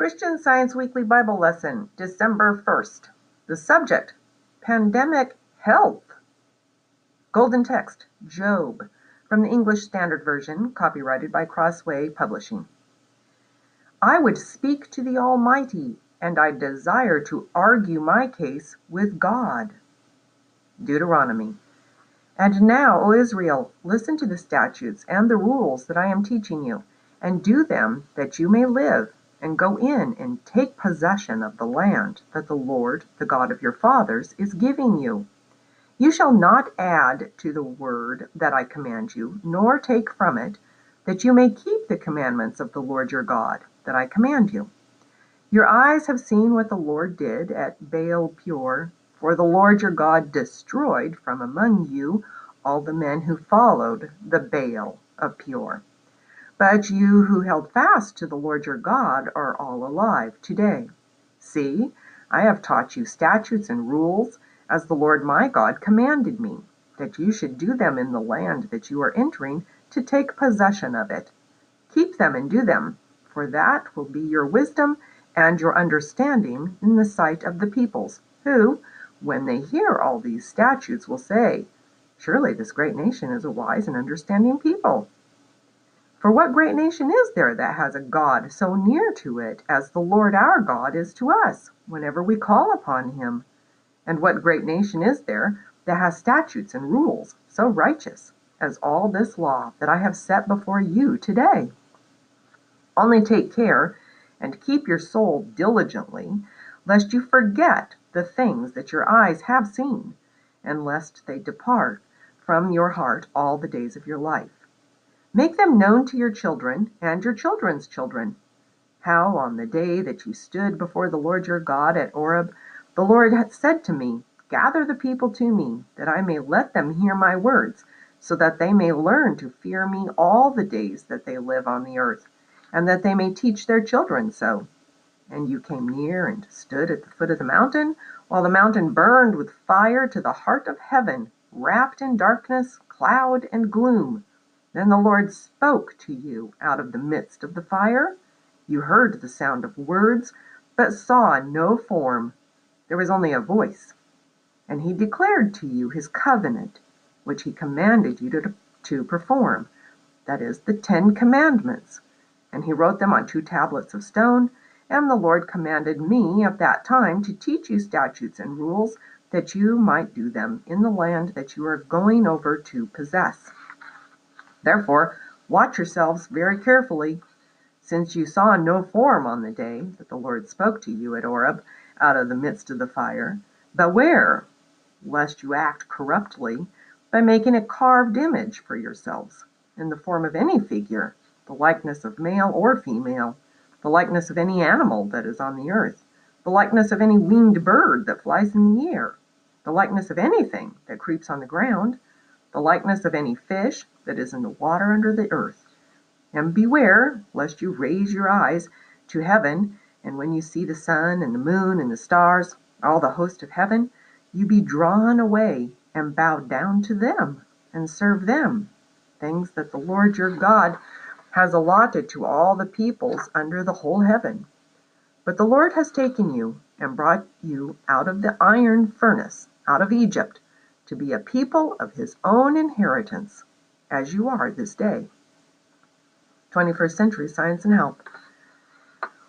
Christian Science Weekly Bible Lesson, December 1st. The subject Pandemic Health. Golden Text Job from the English Standard Version, copyrighted by Crossway Publishing. I would speak to the Almighty, and I desire to argue my case with God. Deuteronomy. And now, O Israel, listen to the statutes and the rules that I am teaching you, and do them that you may live and go in and take possession of the land that the Lord, the God of your fathers, is giving you. You shall not add to the word that I command you, nor take from it, that you may keep the commandments of the Lord your God that I command you. Your eyes have seen what the Lord did at Baal Peor, for the Lord your God destroyed from among you all the men who followed the Baal of Peor. But you who held fast to the Lord your God are all alive today. See, I have taught you statutes and rules, as the Lord my God commanded me, that you should do them in the land that you are entering to take possession of it. Keep them and do them, for that will be your wisdom and your understanding in the sight of the peoples, who, when they hear all these statutes, will say, Surely this great nation is a wise and understanding people. For what great nation is there that has a God so near to it as the Lord our God is to us, whenever we call upon him? And what great nation is there that has statutes and rules so righteous as all this law that I have set before you today? Only take care and keep your soul diligently, lest you forget the things that your eyes have seen, and lest they depart from your heart all the days of your life. Make them known to your children and your children's children. How on the day that you stood before the Lord your God at Horeb, the Lord had said to me, Gather the people to me, that I may let them hear my words, so that they may learn to fear me all the days that they live on the earth, and that they may teach their children so. And you came near and stood at the foot of the mountain, while the mountain burned with fire to the heart of heaven, wrapped in darkness, cloud, and gloom. Then the Lord spoke to you out of the midst of the fire. You heard the sound of words, but saw no form. There was only a voice. And he declared to you his covenant, which he commanded you to, to perform, that is, the Ten Commandments. And he wrote them on two tablets of stone. And the Lord commanded me at that time to teach you statutes and rules, that you might do them in the land that you are going over to possess. Therefore, watch yourselves very carefully, since you saw no form on the day that the Lord spoke to you at Horeb out of the midst of the fire. Beware lest you act corruptly by making a carved image for yourselves in the form of any figure, the likeness of male or female, the likeness of any animal that is on the earth, the likeness of any winged bird that flies in the air, the likeness of anything that creeps on the ground, the likeness of any fish that is in the water under the earth. And beware lest you raise your eyes to heaven, and when you see the sun and the moon and the stars, all the host of heaven, you be drawn away and bow down to them and serve them, things that the Lord your God has allotted to all the peoples under the whole heaven. But the Lord has taken you and brought you out of the iron furnace, out of Egypt, to be a people of his own inheritance, as you are this day. 21st Century Science and Health.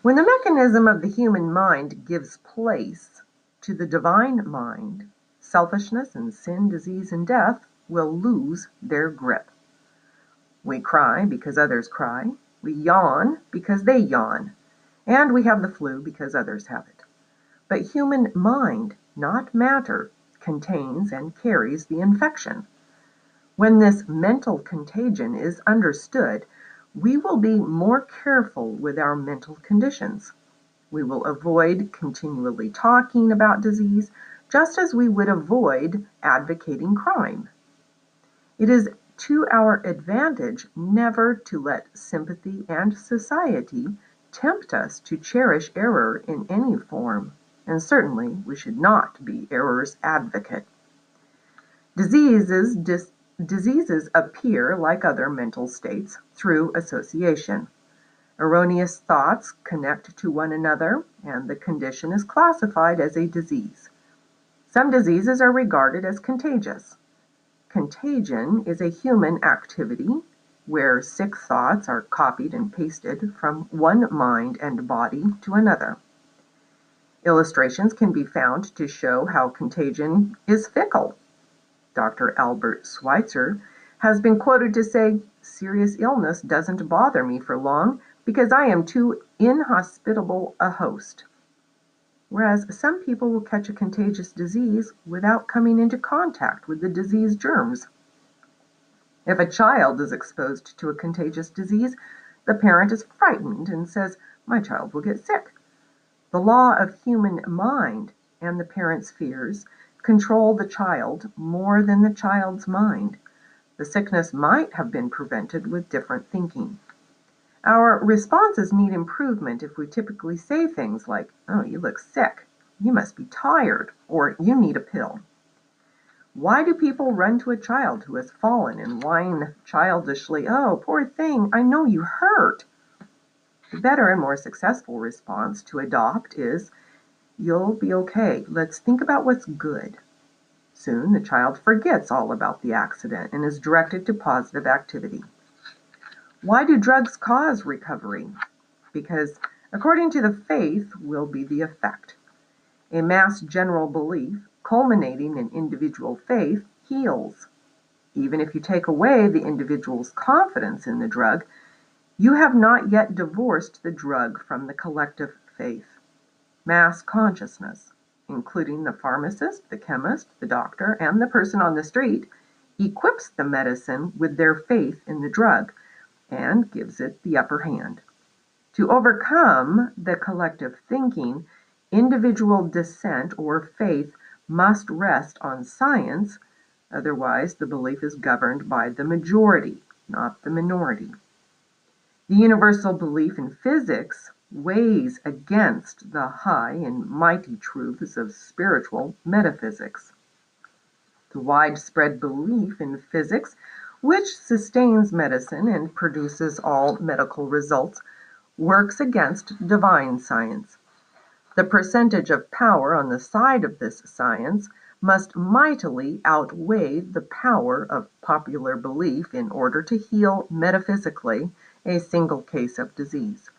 When the mechanism of the human mind gives place to the divine mind, selfishness and sin, disease, and death will lose their grip. We cry because others cry. We yawn because they yawn. And we have the flu because others have it. But human mind, not matter, contains and carries the infection. When this mental contagion is understood, we will be more careful with our mental conditions. We will avoid continually talking about disease, just as we would avoid advocating crime. It is to our advantage never to let sympathy and society tempt us to cherish error in any form and certainly we should not be error's advocate. Diseases, dis, diseases appear like other mental states through association. Erroneous thoughts connect to one another, and the condition is classified as a disease. Some diseases are regarded as contagious. Contagion is a human activity where sick thoughts are copied and pasted from one mind and body to another. Illustrations can be found to show how contagion is fickle. Dr. Albert Schweitzer has been quoted to say, Serious illness doesn't bother me for long because I am too inhospitable a host. Whereas some people will catch a contagious disease without coming into contact with the disease germs. If a child is exposed to a contagious disease, the parent is frightened and says, My child will get sick. The law of human mind and the parent's fears control the child more than the child's mind. The sickness might have been prevented with different thinking. Our responses need improvement if we typically say things like, Oh, you look sick, you must be tired, or you need a pill. Why do people run to a child who has fallen and whine childishly, Oh, poor thing, I know you hurt? Better and more successful response to adopt is, You'll be okay. Let's think about what's good. Soon the child forgets all about the accident and is directed to positive activity. Why do drugs cause recovery? Because according to the faith will be the effect. A mass general belief culminating in individual faith heals. Even if you take away the individual's confidence in the drug, you have not yet divorced the drug from the collective faith. Mass consciousness, including the pharmacist, the chemist, the doctor, and the person on the street, equips the medicine with their faith in the drug and gives it the upper hand. To overcome the collective thinking, individual dissent or faith must rest on science, otherwise, the belief is governed by the majority, not the minority. The universal belief in physics weighs against the high and mighty truths of spiritual metaphysics. The widespread belief in physics which sustains medicine and produces all medical results, works against divine science. The percentage of power on the side of this science must mightily outweigh the power of popular belief in order to heal metaphysically a single case of disease.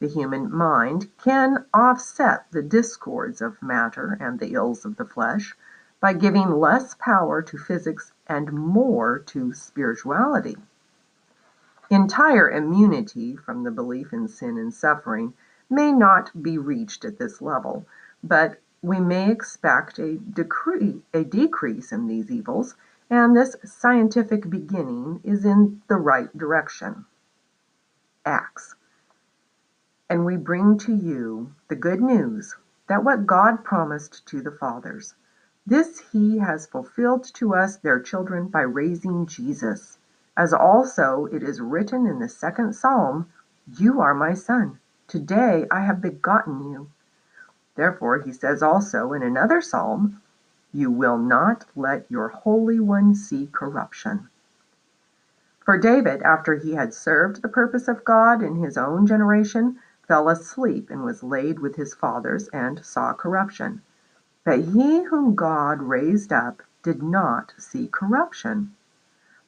The human mind can offset the discords of matter and the ills of the flesh by giving less power to physics and more to spirituality. Entire immunity from the belief in sin and suffering may not be reached at this level, but we may expect a, decree, a decrease in these evils, and this scientific beginning is in the right direction. Acts. And we bring to you the good news that what God promised to the fathers, this he has fulfilled to us their children by raising Jesus, as also it is written in the second psalm, You are my son, today I have begotten you. Therefore he says also in another psalm, You will not let your Holy One see corruption. For David, after he had served the purpose of God in his own generation, fell asleep and was laid with his fathers and saw corruption. But he whom God raised up did not see corruption.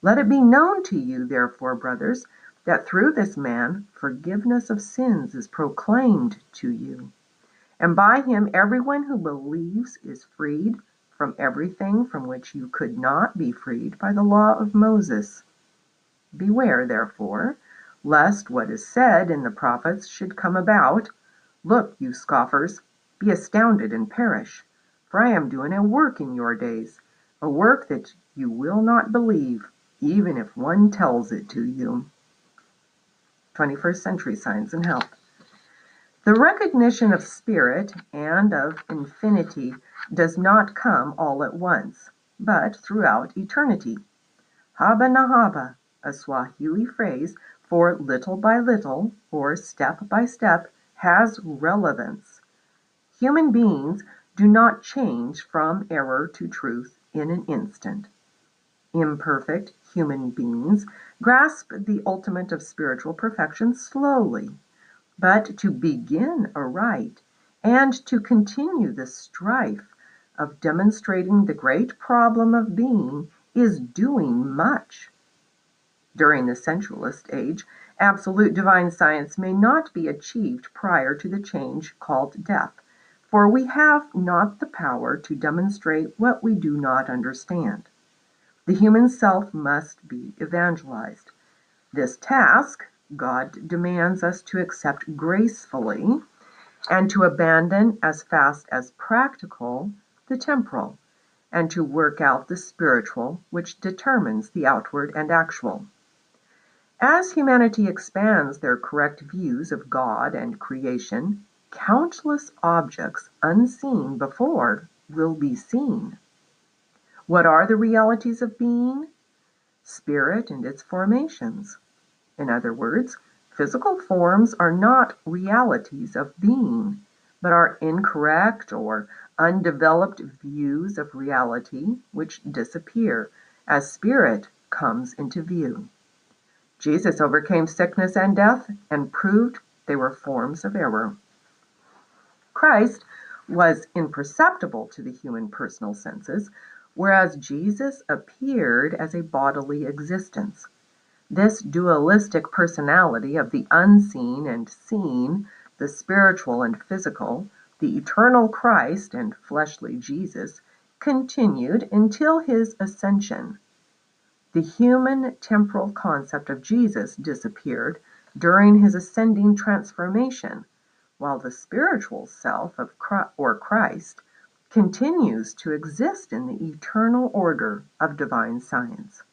Let it be known to you, therefore, brothers, that through this man forgiveness of sins is proclaimed to you. And by him everyone who believes is freed from everything from which you could not be freed by the law of Moses. Beware, therefore, lest what is said in the prophets should come about. Look, you scoffers, be astounded and perish. For I am doing a work in your days, a work that you will not believe, even if one tells it to you. 21st Century Science and Health. The recognition of spirit and of infinity does not come all at once, but throughout eternity. Haba na haba, a Swahili phrase for little by little or step by step, has relevance. Human beings do not change from error to truth in an instant. Imperfect human beings grasp the ultimate of spiritual perfection slowly, but to begin aright and to continue the strife of demonstrating the great problem of being is doing much. During the sensualist age, absolute divine science may not be achieved prior to the change called death, for we have not the power to demonstrate what we do not understand. The human self must be evangelized. This task God demands us to accept gracefully and to abandon as fast as practical the temporal, and to work out the spiritual which determines the outward and actual. As humanity expands their correct views of God and creation, countless objects unseen before will be seen. What are the realities of being? Spirit and its formations. In other words, physical forms are not realities of being, but are incorrect or undeveloped views of reality which disappear as spirit comes into view. Jesus overcame sickness and death and proved they were forms of error. Christ was imperceptible to the human personal senses, whereas Jesus appeared as a bodily existence. This dualistic personality of the unseen and seen, the spiritual and physical, the eternal Christ and fleshly Jesus, continued until his ascension. The human temporal concept of Jesus disappeared during his ascending transformation, while the spiritual self of or Christ continues to exist in the eternal order of divine science.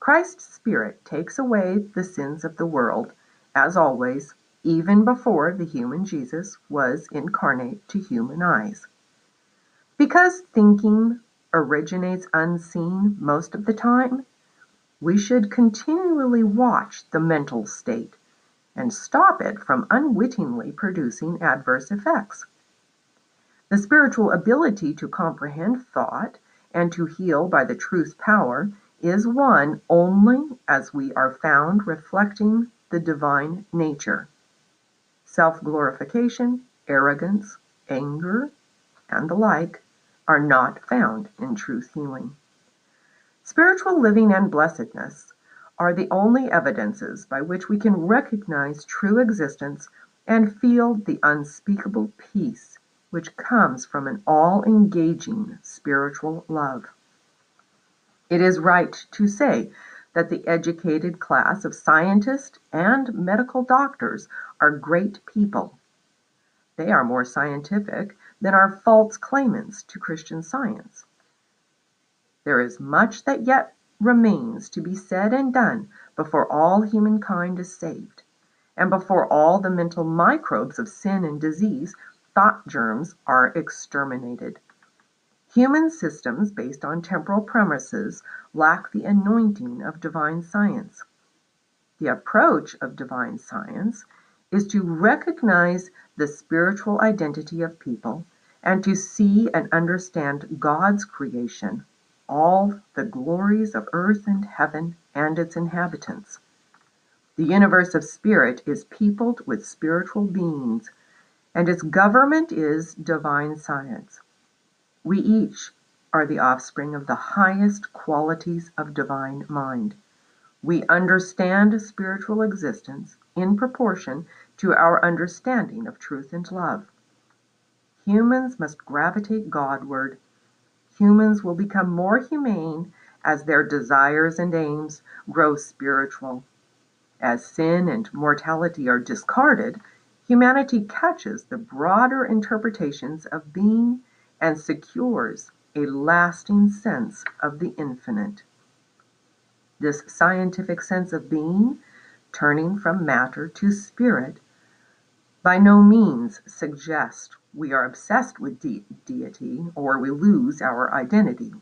Christ's Spirit takes away the sins of the world, as always, even before the human Jesus was incarnate to human eyes. Because thinking originates unseen most of the time, we should continually watch the mental state and stop it from unwittingly producing adverse effects. The spiritual ability to comprehend thought and to heal by the truth power is one only as we are found reflecting the divine nature. Self glorification, arrogance, anger, and the like are not found in truth healing. Spiritual living and blessedness are the only evidences by which we can recognize true existence and feel the unspeakable peace which comes from an all engaging spiritual love. It is right to say that the educated class of scientists and medical doctors are great people. They are more scientific than our false claimants to Christian Science. There is much that yet remains to be said and done before all humankind is saved, and before all the mental microbes of sin and disease, thought germs, are exterminated. Human systems based on temporal premises lack the anointing of divine science. The approach of divine science is to recognize the spiritual identity of people and to see and understand God's creation, all the glories of earth and heaven and its inhabitants. The universe of spirit is peopled with spiritual beings, and its government is divine science. We each are the offspring of the highest qualities of divine mind. We understand spiritual existence in proportion to our understanding of truth and love. Humans must gravitate Godward. Humans will become more humane as their desires and aims grow spiritual. As sin and mortality are discarded, humanity catches the broader interpretations of being and secures a lasting sense of the infinite. This scientific sense of being, turning from matter to spirit, by no means suggest we are obsessed with de- deity or we lose our identity.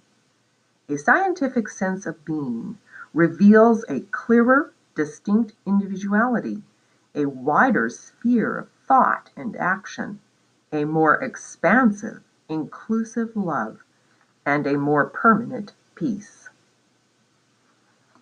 A scientific sense of being reveals a clearer, distinct individuality, a wider sphere of thought and action, a more expansive, inclusive love, and a more permanent peace.